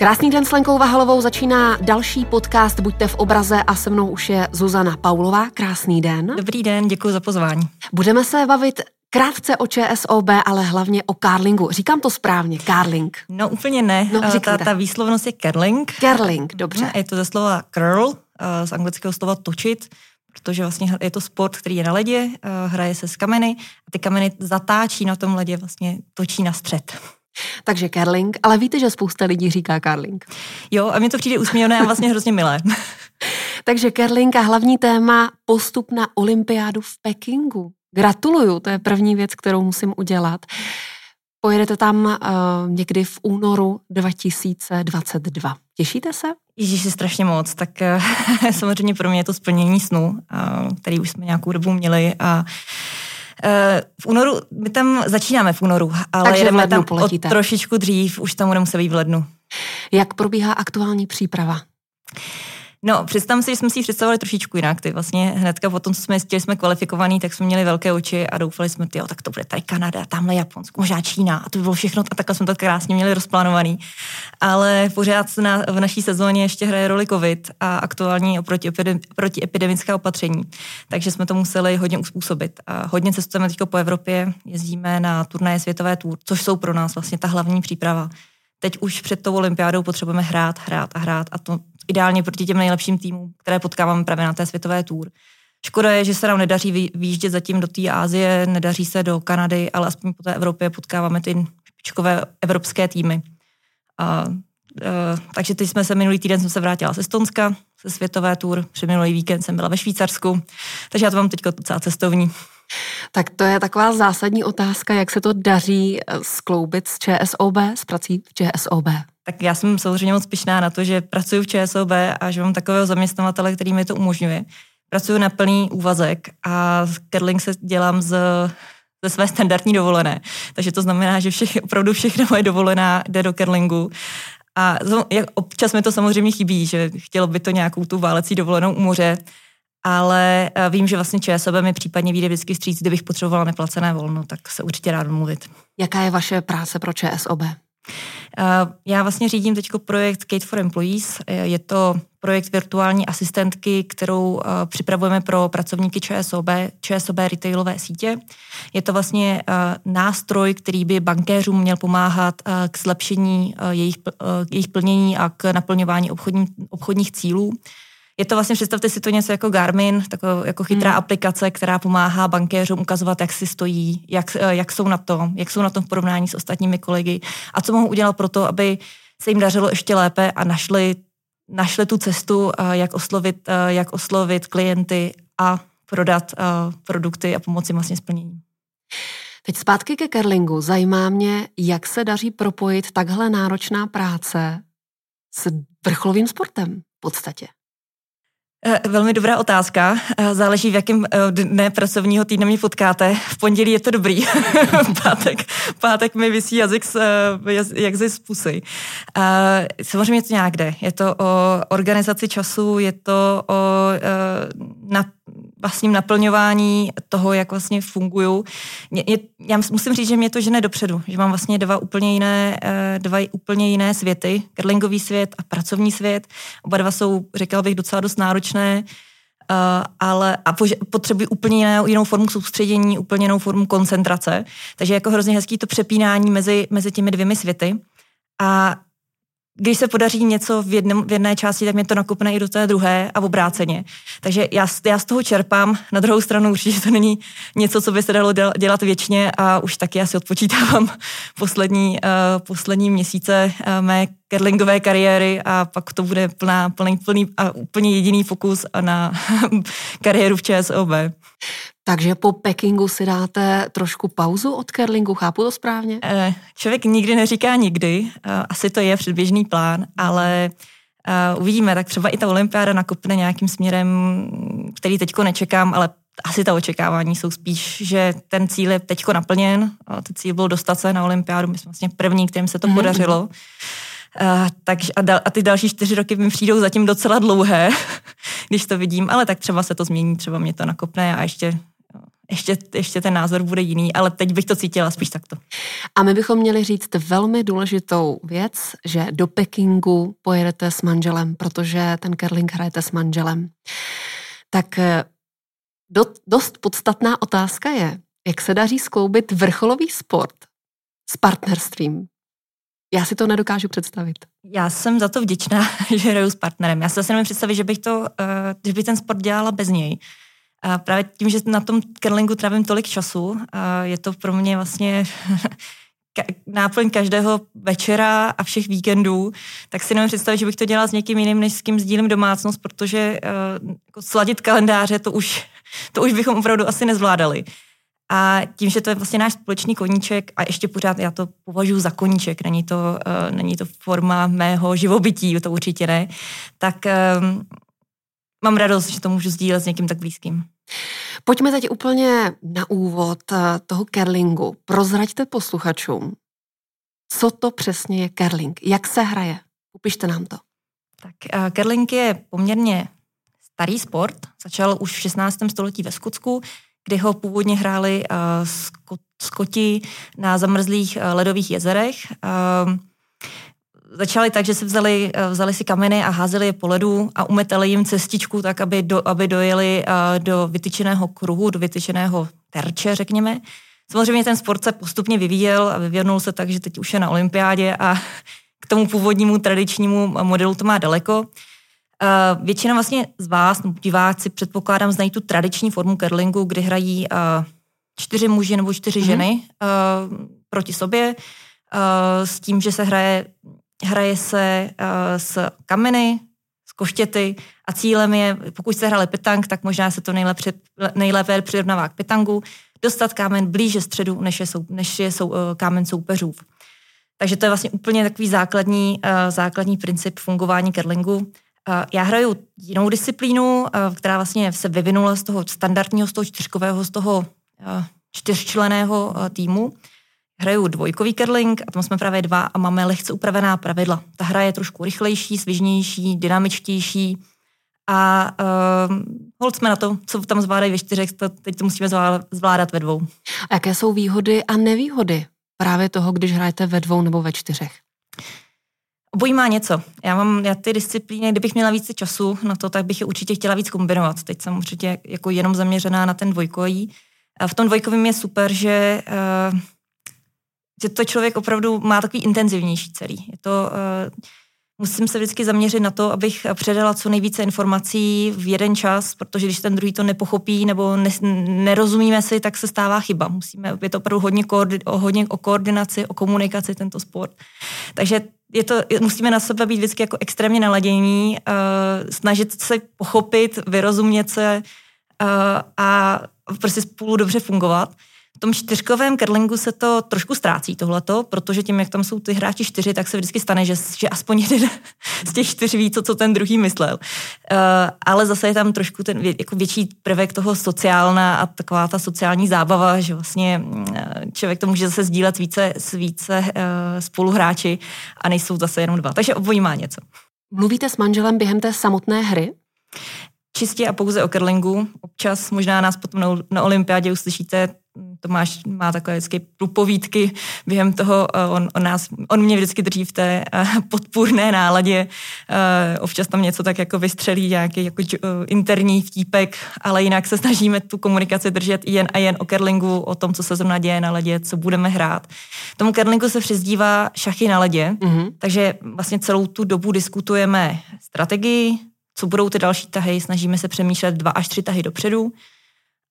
Krásný den s Lenkou Vahalovou začíná další podcast Buďte v obraze a se mnou už je Zuzana Paulová. Krásný den. Dobrý den, děkuji za pozvání. Budeme se bavit krátce o ČSOB, ale hlavně o karlingu. Říkám to správně, karling. No úplně ne, no, ta, ta výslovnost je curling. Curling, dobře. Je to ze slova curl, eh, z anglického slova točit, protože vlastně je to sport, který je na ledě, eh, hraje se s kameny a ty kameny zatáčí na tom ledě, vlastně točí na střed. Takže curling, ale víte, že spousta lidí říká curling. Jo, a mě to přijde úsměvné a vlastně hrozně milé. Takže curling a hlavní téma postup na olympiádu v Pekingu. Gratuluju, to je první věc, kterou musím udělat. Pojedete tam uh, někdy v únoru 2022. Těšíte se? Ježíši, strašně moc. Tak uh, samozřejmě pro mě je to splnění snu, uh, který už jsme nějakou dobu měli a v únoru, my tam začínáme v únoru, ale Takže jedeme tam poletíte. od trošičku dřív, už tam budeme se být v lednu. Jak probíhá aktuální příprava? No, představím si, že jsme si ji představovali trošičku jinak. Ty vlastně hnedka po tom, co jsme zjistili, jsme kvalifikovaní, tak jsme měli velké oči a doufali jsme, jo, tak to bude tady Kanada, tamhle Japonsko, možná Čína a to by bylo všechno a takhle jsme to krásně měli rozplánovaný. Ale pořád na, v naší sezóně ještě hraje roli COVID a aktuální proti, protiepidemická opatření. Takže jsme to museli hodně uspůsobit. A hodně cestujeme teď po Evropě, jezdíme na turnaje světové tour, což jsou pro nás vlastně ta hlavní příprava teď už před tou olympiádou potřebujeme hrát, hrát a hrát a to ideálně proti těm nejlepším týmům, které potkáváme právě na té světové tour. Škoda je, že se nám nedaří výjíždět zatím do té Ázie, nedaří se do Kanady, ale aspoň po té Evropě potkáváme ty špičkové evropské týmy. A, takže teď jsme se minulý týden jsem se vrátila z Estonska, ze světové tour, před minulý víkend jsem byla ve Švýcarsku, takže já to mám teď docela cestovní. Tak to je taková zásadní otázka, jak se to daří eh, skloubit s ČSOB, s prací v ČSOB. Tak já jsem samozřejmě moc pišná na to, že pracuji v ČSOB a že mám takového zaměstnavatele, který mi to umožňuje. Pracuji na plný úvazek a curling se dělám z ze své standardní dovolené. Takže to znamená, že všech, opravdu všechno moje dovolená jde do curlingu. A občas mi to samozřejmě chybí, že chtělo by to nějakou tu válecí dovolenou u moře, ale eh, vím, že vlastně ČSOB mi případně vyjde vždycky stříc, kdybych potřebovala neplacené volno, tak se určitě rád mluvit. Jaká je vaše práce pro ČSOB? Eh, já vlastně řídím teď projekt Kate for Employees. Eh, je to projekt virtuální asistentky, kterou připravujeme pro pracovníky ČSOB, ČSOB retailové sítě. Je to vlastně nástroj, který by bankéřům měl pomáhat k zlepšení jejich, jejich plnění a k naplňování obchodní, obchodních cílů. Je to vlastně, představte si to něco jako Garmin, taková jako chytrá hmm. aplikace, která pomáhá bankéřům ukazovat, jak si stojí, jak, eh, jak jsou na tom, jak jsou na tom v porovnání s ostatními kolegy a co mohou udělat pro to, aby se jim dařilo ještě lépe a našli, našli tu cestu, eh, jak oslovit, eh, jak oslovit klienty a prodat produkty a pomoci vlastně splnění. Teď zpátky ke curlingu. Zajímá mě, jak se daří propojit takhle náročná práce s vrcholovým sportem v podstatě. Eh, velmi dobrá otázka. Eh, záleží, v jakém eh, dne pracovního týdne mě potkáte. V pondělí je to dobrý. pátek, pátek mi vysí jazyk z, jazyk z pusy. Samozřejmě je to nějak jde. Je to o organizaci času, je to o na vlastním naplňování toho, jak vlastně fungují. Já musím říct, že mě to žene dopředu, že mám vlastně dva úplně jiné, eh, dva úplně jiné světy, curlingový svět a pracovní svět. Oba dva jsou, řekla bych, docela dost náročné, Uh, ale a potřebují úplně jinou, jinou formu soustředění, úplně jinou formu koncentrace. Takže jako hrozně hezký to přepínání mezi, mezi těmi dvěmi světy. A když se podaří něco v, jednom, v jedné části, tak mě to nakupne i do té druhé a obráceně. Takže já, já z toho čerpám. Na druhou stranu určitě to není něco, co by se dalo dělat věčně a už taky asi odpočítávám poslední, uh, poslední měsíce uh, mé kerlingové kariéry a pak to bude plná, plný, plný a úplně jediný fokus na kariéru v ČSOB. Takže po Pekingu si dáte trošku pauzu od curlingu, chápu to správně? Eh, člověk nikdy neříká nikdy, eh, asi to je předběžný plán, ale eh, uvidíme, tak třeba i ta olympiáda nakopne nějakým směrem, který teďko nečekám, ale asi ta očekávání jsou spíš, že ten cíl je teďko naplněn, ten cíl byl dostat se na olympiádu, my jsme vlastně první, kterým se to mm-hmm. podařilo. Uh, takže a, dal, a ty další čtyři roky mi přijdou zatím docela dlouhé, když to vidím, ale tak třeba se to změní, třeba mě to nakopne a ještě ještě, ještě ten názor bude jiný, ale teď bych to cítila spíš takto. A my bychom měli říct velmi důležitou věc, že do Pekingu pojedete s manželem, protože ten curling hrajete s manželem. Tak eh, do, dost podstatná otázka je, jak se daří skloubit vrcholový sport s partnerstvím. Já si to nedokážu představit. Já jsem za to vděčná, že hraju s partnerem. Já si zase nemůžu představit, že bych, to, uh, že bych ten sport dělala bez něj. A právě tím, že na tom curlingu trávím tolik času, a je to pro mě vlastně náplň každého večera a všech víkendů, tak si nemůžu představit, že bych to dělala s někým jiným, než s kým sdílím domácnost, protože uh, jako sladit kalendáře, to už, to už bychom opravdu asi nezvládali. A tím, že to je vlastně náš společný koníček a ještě pořád já to považuji za koníček, není to, uh, není to forma mého živobytí, to určitě ne, tak um, mám radost, že to můžu sdílet s někým tak blízkým. Pojďme teď úplně na úvod eh, toho kerlingu. Prozraďte posluchačům, co to přesně je kerling, jak se hraje. Upište nám to. Tak uh, kerling je poměrně starý sport, začal už v 16. století ve Skotsku, kdy ho původně hráli uh, skoti na zamrzlých uh, ledových jezerech. Uh, začali tak, že si vzali, uh, vzali si kameny a házeli je po ledu a umetali jim cestičku tak, aby, do, aby dojeli uh, do vytyčeného kruhu, do vytyčeného terče, řekněme. Samozřejmě ten sport se postupně vyvíjel a vyvinul se tak, že teď už je na olympiádě a k tomu původnímu tradičnímu modelu to má daleko. Uh, většina vlastně z vás, diváci, předpokládám, znají tu tradiční formu curlingu, kdy hrají čtyři muži nebo čtyři mm-hmm. ženy uh, proti sobě, s tím, že se hraje, hraje se uh, s kameny, s koštěty a cílem je, pokud se hráli petang, tak možná se to nejlepře, nejlépe přirovnává k petangu, dostat kámen blíže středu, než je, sou, než je sou, uh, kámen soupeřů. Takže to je vlastně úplně takový základní, uh, základní princip fungování curlingu. Já hraju jinou disciplínu, která vlastně se vyvinula z toho standardního, z toho čtyřkového, z toho čtyřčleného týmu. Hraju dvojkový curling a tam jsme právě dva a máme lehce upravená pravidla. Ta hra je trošku rychlejší, svižnější, dynamičtější a uh, hold jsme na to, co tam zvládají ve čtyřech, to, teď to musíme zvládat ve dvou. A jaké jsou výhody a nevýhody právě toho, když hrajete ve dvou nebo ve čtyřech? Obojí má něco. Já mám já ty disciplíny, kdybych měla více času na to, tak bych je určitě chtěla víc kombinovat. Teď jsem určitě jako jenom zaměřená na ten dvojkový. A v tom dvojkovém je super, že, uh, že to člověk opravdu má takový intenzivnější celý. Je to, uh, musím se vždycky zaměřit na to, abych předala co nejvíce informací v jeden čas, protože když ten druhý to nepochopí nebo ne, nerozumíme si, tak se stává chyba. Musíme, je to opravdu hodně, koordi, hodně o koordinaci, o komunikaci tento sport. Takže je to, musíme na sebe být vždycky jako extrémně naladění, uh, snažit se pochopit, vyrozumět se uh, a prostě spolu dobře fungovat. V tom čtyřkovém curlingu se to trošku ztrácí tohleto, protože tím, jak tam jsou ty hráči čtyři, tak se vždycky stane, že, že aspoň jeden z těch čtyř ví, co, co ten druhý myslel. Uh, ale zase je tam trošku ten jako větší prvek toho sociálna a taková ta sociální zábava, že vlastně uh, člověk to může zase sdílet více, s více uh, spoluhráči a nejsou zase jenom dva. Takže obojí má něco. Mluvíte s manželem během té samotné hry? Čistě a pouze o curlingu. Občas možná nás potom na, na olympiádě uslyšíte Tomáš má takové vždycky průpovídky během toho, eh, on, on, nás, on mě vždycky drží v té uh, podpůrné náladě, uh, občas tam něco tak jako vystřelí, nějaký jako interní vtípek, ale jinak se snažíme tu komunikaci držet jen a jen o kerlingu, o tom, co se zrovna děje na ledě, co budeme hrát. Tomu kerlingu se přizdívá šachy na ledě, mm-hmm. takže vlastně celou tu dobu diskutujeme strategii, co budou ty další tahy, snažíme se přemýšlet dva až tři tahy dopředu,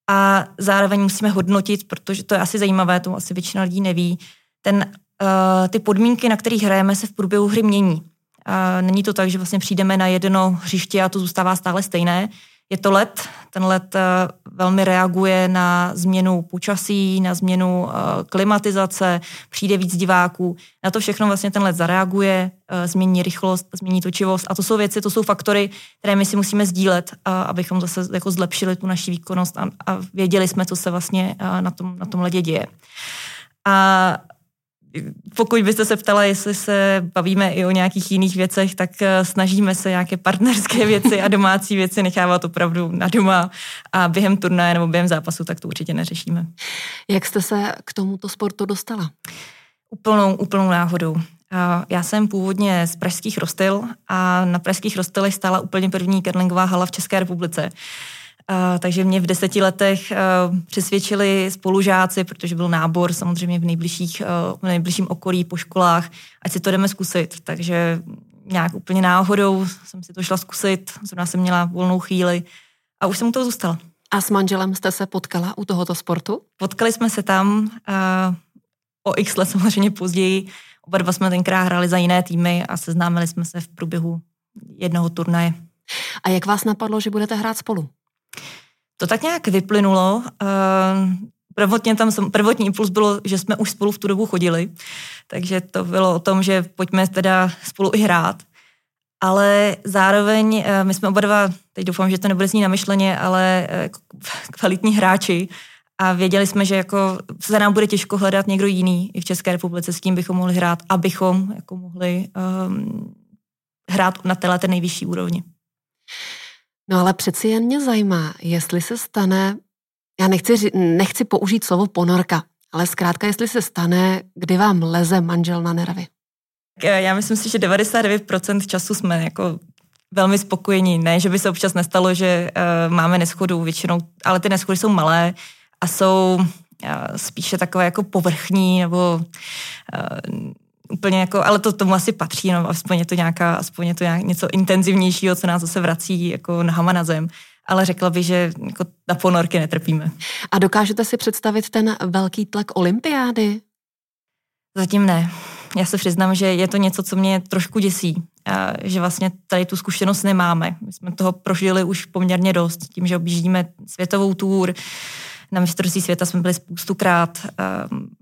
a zároveň musíme hodnotit, protože to je asi zajímavé, to asi většina lidí neví, ten, uh, ty podmínky, na kterých hrajeme, se v průběhu hry mění. A není to tak, že vlastně přijdeme na jedno hřiště a to zůstává stále stejné. Je to let, ten let eh, velmi reaguje na změnu počasí, na změnu eh, klimatizace, přijde víc diváků. Na to všechno vlastně ten let zareaguje, eh, změní rychlost, změní točivost a to jsou věci, to jsou faktory, které my si musíme sdílet, abychom zase jako zlepšili tu naši výkonnost a, a věděli jsme, co se vlastně na tom, na tom ledě děje. A pokud byste se ptala, jestli se bavíme i o nějakých jiných věcech, tak eh, snažíme se nějaké partnerské věci a domácí věci nechávat opravdu na doma a během turnaje nebo během zápasu, tak to určitě neřešíme. Jak jste se k tomuto sportu dostala? Úplnou, úplnou náhodou. Já jsem původně z pražských rostil a na pražských rostilech stála úplně první curlingová hala v České republice. Uh, takže mě v deseti letech uh, přesvědčili spolužáci, protože byl nábor samozřejmě v, nejbližších, uh, v nejbližším okolí po školách, ať si to jdeme zkusit. Takže nějak úplně náhodou jsem si to šla zkusit, zrovna jsem měla volnou chvíli a už jsem u toho zůstala. A s manželem jste se potkala u tohoto sportu? Potkali jsme se tam uh, o x let samozřejmě později. Oba dva jsme tenkrát hráli za jiné týmy a seznámili jsme se v průběhu jednoho turnaje. A jak vás napadlo, že budete hrát spolu? To tak nějak vyplynulo. Uh, prvotně tam prvotní impuls bylo, že jsme už spolu v tu dobu chodili, takže to bylo o tom, že pojďme teda spolu i hrát. Ale zároveň uh, my jsme oba dva, teď doufám, že to nebude znít namyšleně, ale uh, kvalitní hráči a věděli jsme, že jako se nám bude těžko hledat někdo jiný i v České republice, s kým bychom mohli hrát, abychom jako mohli um, hrát na téhle nejvyšší úrovni. No ale přeci jen mě zajímá, jestli se stane, já nechci, nechci použít slovo ponorka, ale zkrátka, jestli se stane, kdy vám leze manžel na nervy. Eh, já myslím si, že 99% času jsme jako velmi spokojení. Ne, že by se občas nestalo, že uh, máme neschodu většinou, ale ty neschody jsou malé a jsou uh, spíše takové jako povrchní nebo uh, úplně jako, ale to tomu asi patří, no, aspoň je to nějaká, aspoň je to nějak, něco intenzivnějšího, co nás zase vrací jako nahama na zem. Ale řekla bych, že jako na ponorky netrpíme. A dokážete si představit ten velký tlak olympiády? Zatím ne. Já se přiznám, že je to něco, co mě trošku děsí. A že vlastně tady tu zkušenost nemáme. My jsme toho prožili už poměrně dost, tím, že objíždíme světovou tour, na mistrovství světa jsme byli spoustukrát,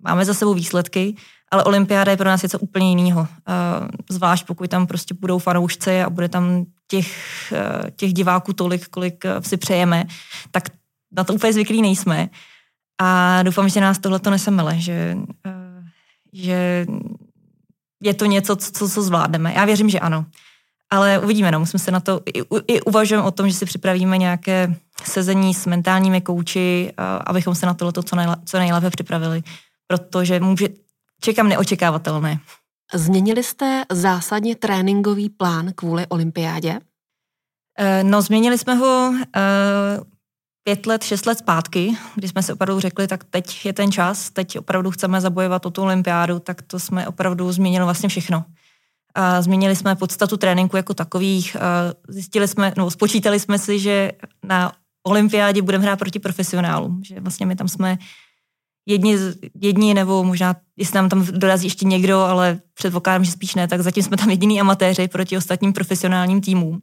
máme za sebou výsledky, ale olympiáda je pro nás něco úplně jiného. Zvlášť pokud tam prostě budou fanoušci a bude tam těch, těch diváků tolik, kolik si přejeme, tak na to úplně zvyklí nejsme. A doufám, že nás tohle to nesemele, že, že je to něco, co, co zvládneme. Já věřím, že ano. Ale uvidíme, no, musíme se na to, i, i uvažujeme o tom, že si připravíme nějaké sezení s mentálními kouči, abychom se na tohle co, nejle, co nejlépe připravili. Protože může, čekám neočekávatelné. Změnili jste zásadně tréninkový plán kvůli olympiádě? Eh, no, změnili jsme ho uh, pět let, šest let zpátky, kdy jsme si opravdu řekli, tak teď je ten čas, teď opravdu chceme zabojovat o tu olympiádu, tak to jsme opravdu změnili vlastně všechno. A změnili jsme podstatu tréninku jako takových. Zjistili jsme, no, spočítali jsme si, že na olympiádě budeme hrát proti profesionálům, že vlastně my tam jsme jedni, jedni nebo možná, jestli nám tam dorazí ještě někdo, ale předpokládám, že spíš ne, tak zatím jsme tam jediný amatéři proti ostatním profesionálním týmům.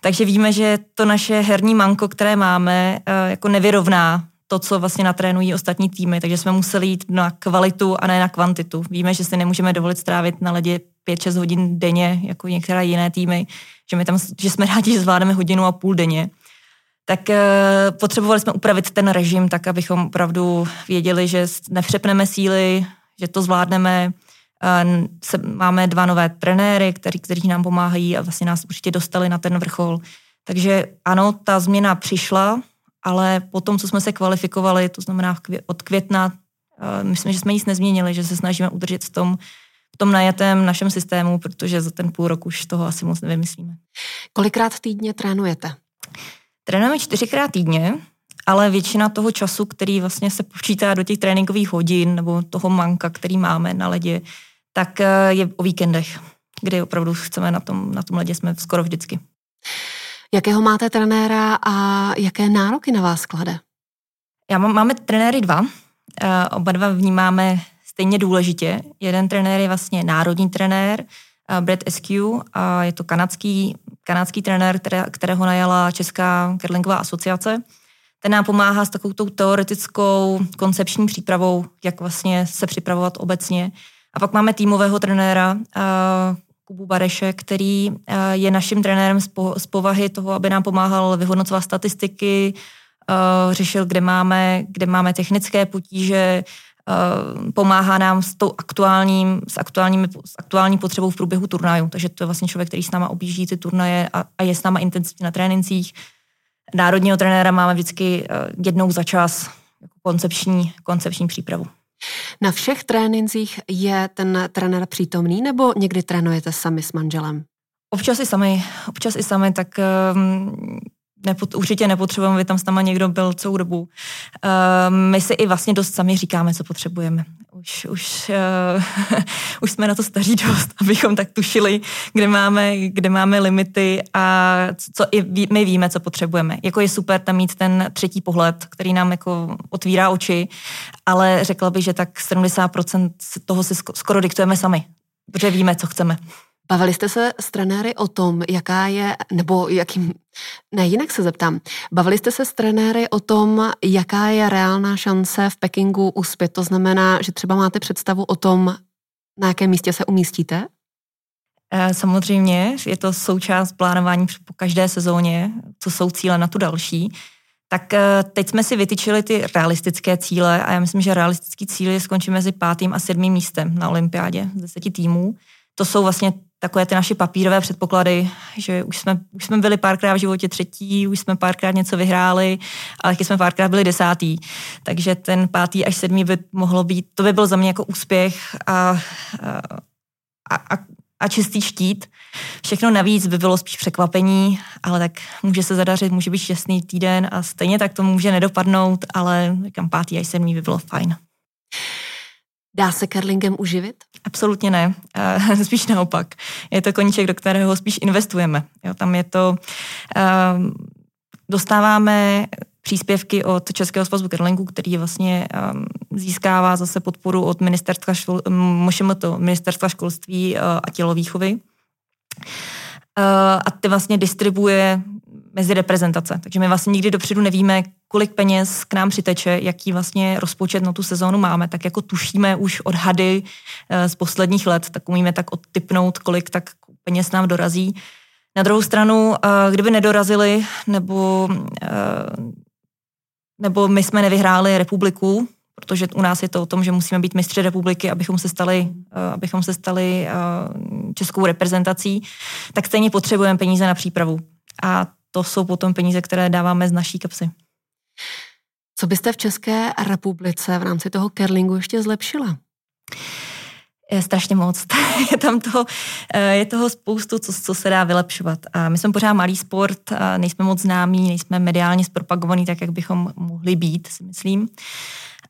Takže víme, že to naše herní manko, které máme, eh, jako nevyrovná to, co vlastně natrénují ostatní týmy, takže jsme museli jít na kvalitu a ne na kvantitu. Víme, že si nemůžeme dovolit strávit na ledě 5-6 hodin denně, jako některé jiné týmy, že, my tam, že jsme rádi, že zvládneme hodinu a půl denně. Tak e, potřebovali jsme upravit ten režim tak, abychom opravdu věděli, že nepřepneme síly, že to zvládneme. Máme dva nové trenéry, který, kteří nám pomáhají a vlastně nás určitě dostali na ten vrchol. Takže ano, ta změna přišla, ale potom, co jsme se kvalifikovali, to znamená od května, uh, myslím, že jsme nic nezměnili, že se snažíme udržet v tom, v tom najatém našem systému, protože za ten půl rok už toho asi moc nevymyslíme. Kolikrát týdně trénujete? Trénujeme čtyřikrát týdně, ale většina toho času, který vlastně se počítá do těch tréninkových hodin nebo toho manka, který máme na ledě, tak eh, je o víkendech, kdy opravdu chceme na tom, na tom ledě jsme skoro vždycky. Jakého máte trenéra a jaké nároky na vás klade? Já mám, máme trenéry dva. Eh, oba dva vnímáme stejně důležitě. Jeden trenér je vlastně národní trenér, Brad SQ, a je to kanadský, kanadský trenér, které, kterého najala Česká kerlingová asociace. Ten nám pomáhá s takovou tou teoretickou koncepční přípravou, jak vlastně se připravovat obecně. A pak máme týmového trenéra, Kubu Bareše, který je naším trenérem z povahy toho, aby nám pomáhal vyhodnocovat statistiky, řešil, kde máme, kde máme technické potíže, pomáhá nám s tou aktuálním, s, aktuálními, s aktuální potřebou v průběhu turnaju. Takže to je vlastně člověk, který s náma objíždí ty turnaje a, a je s náma intenzivně na trénincích. Národního trenéra máme vždycky jednou za čas jako koncepční, koncepční přípravu. Na všech trénincích je ten trenér přítomný nebo někdy trénujete sami s manželem? Občas i sami, občas i sami, tak um, nepot, určitě nepotřebujeme, aby tam s náma někdo byl celou dobu. Uh, my si i vlastně dost sami říkáme, co potřebujeme. Už, už, uh, už jsme na to staří dost, abychom tak tušili, kde máme, kde máme limity a co i ví, my víme, co potřebujeme. Jako je super tam mít ten třetí pohled, který nám jako otvírá oči, ale řekla bych, že tak 70% toho si skoro diktujeme sami, protože víme, co chceme. Bavili jste se s trenéry o tom, jaká je, nebo jakým, ne, jinak se zeptám, bavili jste se s trenéry o tom, jaká je reálná šance v Pekingu uspět? To znamená, že třeba máte představu o tom, na jakém místě se umístíte? Eh, samozřejmě, je to součást plánování po každé sezóně, co jsou cíle na tu další. Tak eh, teď jsme si vytyčili ty realistické cíle a já myslím, že realistický cíl je skončit mezi pátým a sedmým místem na olympiádě z deseti týmů. To jsou vlastně takové ty naše papírové předpoklady, že už jsme, už jsme byli párkrát v životě třetí, už jsme párkrát něco vyhráli, ale taky jsme párkrát byli desátý. Takže ten pátý až sedmý by mohlo být, to by byl za mě jako úspěch a, a, a, a čistý štít. Všechno navíc by bylo spíš překvapení, ale tak může se zadařit, může být šťastný týden a stejně tak to může nedopadnout, ale říkám, pátý až sedmý by bylo fajn. Dá se curlingem uživit? Absolutně ne, uh, spíš naopak. Je to koníček, do kterého spíš investujeme. Jo, tam je to, uh, dostáváme příspěvky od Českého svazu curlingu, který vlastně um, získává zase podporu od ministerstva, škol, to, ministerstva školství uh, a tělovýchovy. Uh, a ty vlastně distribuje mezi reprezentace. Takže my vlastně nikdy dopředu nevíme, kolik peněz k nám přiteče, jaký vlastně rozpočet na tu sezónu máme, tak jako tušíme už odhady eh, z posledních let, tak umíme tak odtypnout, kolik tak peněz nám dorazí. Na druhou stranu, eh, kdyby nedorazili, nebo, eh, nebo my jsme nevyhráli republiku, protože u nás je to o tom, že musíme být mistři republiky, abychom se stali, abychom se stali českou reprezentací, tak stejně potřebujeme peníze na přípravu. A to jsou potom peníze, které dáváme z naší kapsy. Co byste v České republice v rámci toho curlingu ještě zlepšila? Je strašně moc. je tam toho, eh, je toho spoustu, co, co se dá vylepšovat. A my jsme pořád malý sport, a nejsme moc známí, nejsme mediálně zpropagovaný tak, jak bychom mohli být, si myslím.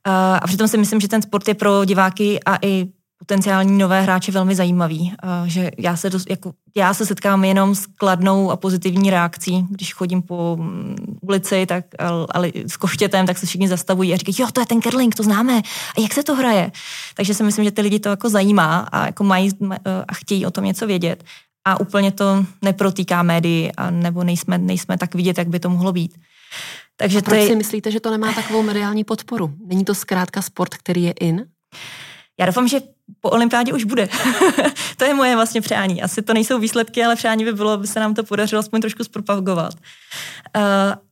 Eh, a přitom si myslím, že ten sport je pro diváky a i potenciální nové hráče velmi zajímavý. Že já se, dost, jako, já se setkám jenom s kladnou a pozitivní reakcí, když chodím po mm, ulici tak, ale s koštětem, tak se všichni zastavují a říkají, jo, to je ten curling, to známe. A jak se to hraje? Takže si myslím, že ty lidi to jako zajímá a, jako mají, a chtějí o tom něco vědět. A úplně to neprotýká médii, a nebo nejsme, nejsme tak vidět, jak by to mohlo být. Takže a proč je... si myslíte, že to nemá takovou mediální podporu? Není to zkrátka sport, který je in? Já doufám, že po olympiádě už bude. to je moje vlastně přání. Asi to nejsou výsledky, ale přání by bylo, aby se nám to podařilo aspoň trošku zpropagovat. Uh,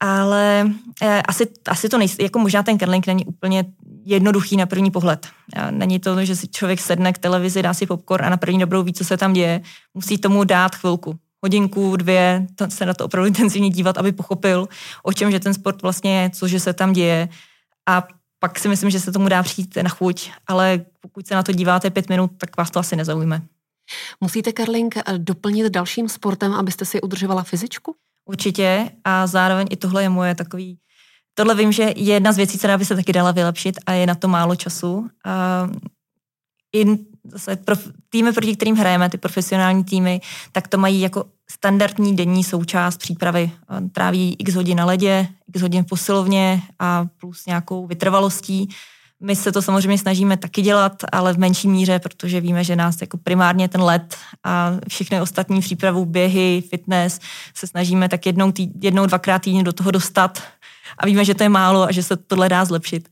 ale uh, asi, asi to nejsou, jako možná ten curling není úplně jednoduchý na první pohled. Uh, není to, že si člověk sedne k televizi, dá si popcorn a na první dobrou ví, co se tam děje. Musí tomu dát chvilku hodinku, dvě, to, se na to opravdu intenzivně dívat, aby pochopil, o čem že ten sport vlastně je, co že se tam děje. A pak si myslím, že se tomu dá přijít na chuť, ale pokud se na to díváte pět minut, tak vás to asi nezaujme. Musíte curling eh, doplnit dalším sportem, abyste si udržovala fyzičku? Určitě a zároveň i tohle je moje takový Tohle vím, že je jedna z věcí, která by se taky dala vylepšit a je na to málo času. A i zase prof, týmy, proti kterým hrajeme, ty profesionální týmy, tak to mají jako standardní denní součást přípravy. Tráví x hodin na ledě, x hodin v posilovně a plus nějakou vytrvalostí. My se to samozřejmě snažíme taky dělat, ale v menší míře, protože víme, že nás jako primárně ten let a všechny ostatní přípravu, běhy, fitness se snažíme tak jednou, tý, jednou dvakrát týdně do toho dostat a víme, že to je málo a že se tohle dá zlepšit.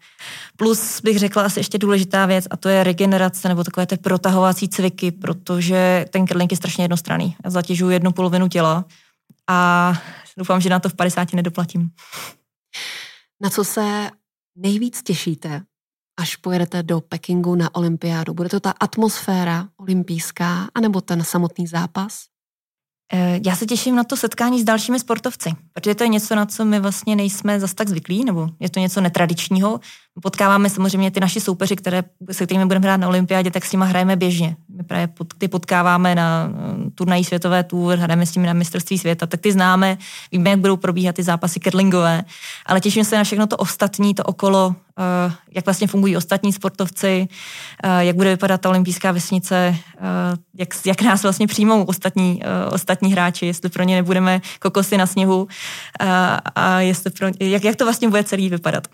Plus bych řekla asi ještě důležitá věc a to je regenerace nebo takové ty protahovací cviky, protože ten curling je strašně jednostranný. Já zatěžuji jednu polovinu těla a doufám, že na to v 50 nedoplatím. Na co se nejvíc těšíte, až pojedete do Pekingu na olympiádu? Bude to ta atmosféra olympijská, anebo ten samotný zápas? Eh, já se těším na to setkání s dalšími sportovci, protože to je něco, na co my vlastně nejsme zas tak zvyklí, nebo je to něco netradičního. Potkáváme samozřejmě ty naši soupeři, které, se kterými budeme hrát na olympiádě, tak s nimi hrajeme běžně. My právě ty potkáváme na eh, turnají světové tour, hrajeme s nimi na mistrovství světa, tak ty známe, víme, jak budou probíhat ty zápasy kedlingové, ale těším se na všechno to ostatní, to okolo, eh, jak vlastně fungují ostatní sportovci, jak bude vypadat ta olympijská vesnice, jak, jak nás vlastně přijmou ostatní, ostatní hráči, jestli pro ně nebudeme kokosy na sněhu a, a jestli pro, jak, jak to vlastně bude celý vypadat.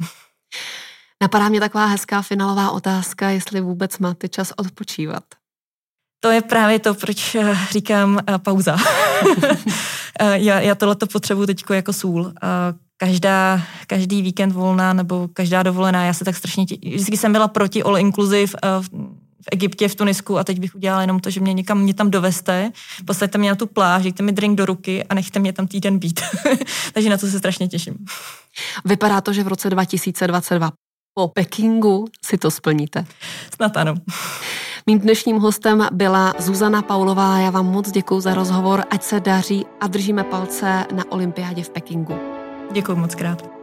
Napadá mě taková hezká finálová otázka, jestli vůbec máte čas odpočívat. To je právě to, proč eh, říkám uh, pauza. Eh, já, já tohleto potřebuji teď jako sůl. Každá, každý víkend volná nebo každá dovolená, já se tak strašně tě... Vždycky jsem byla proti all inclusive v Egyptě, v Tunisku a teď bych udělala jenom to, že mě někam mě tam doveste, posaďte mě na tu pláž, dejte mi drink do ruky a nechte mě tam týden být. Takže na to se strašně těším. Vypadá to, že v roce 2022 po Pekingu si to splníte. Snad ano. Mým dnešním hostem byla Zuzana Paulová. Já vám moc děkuji za rozhovor, ať se daří a držíme palce na olympiádě v Pekingu. Děkuji moc krát.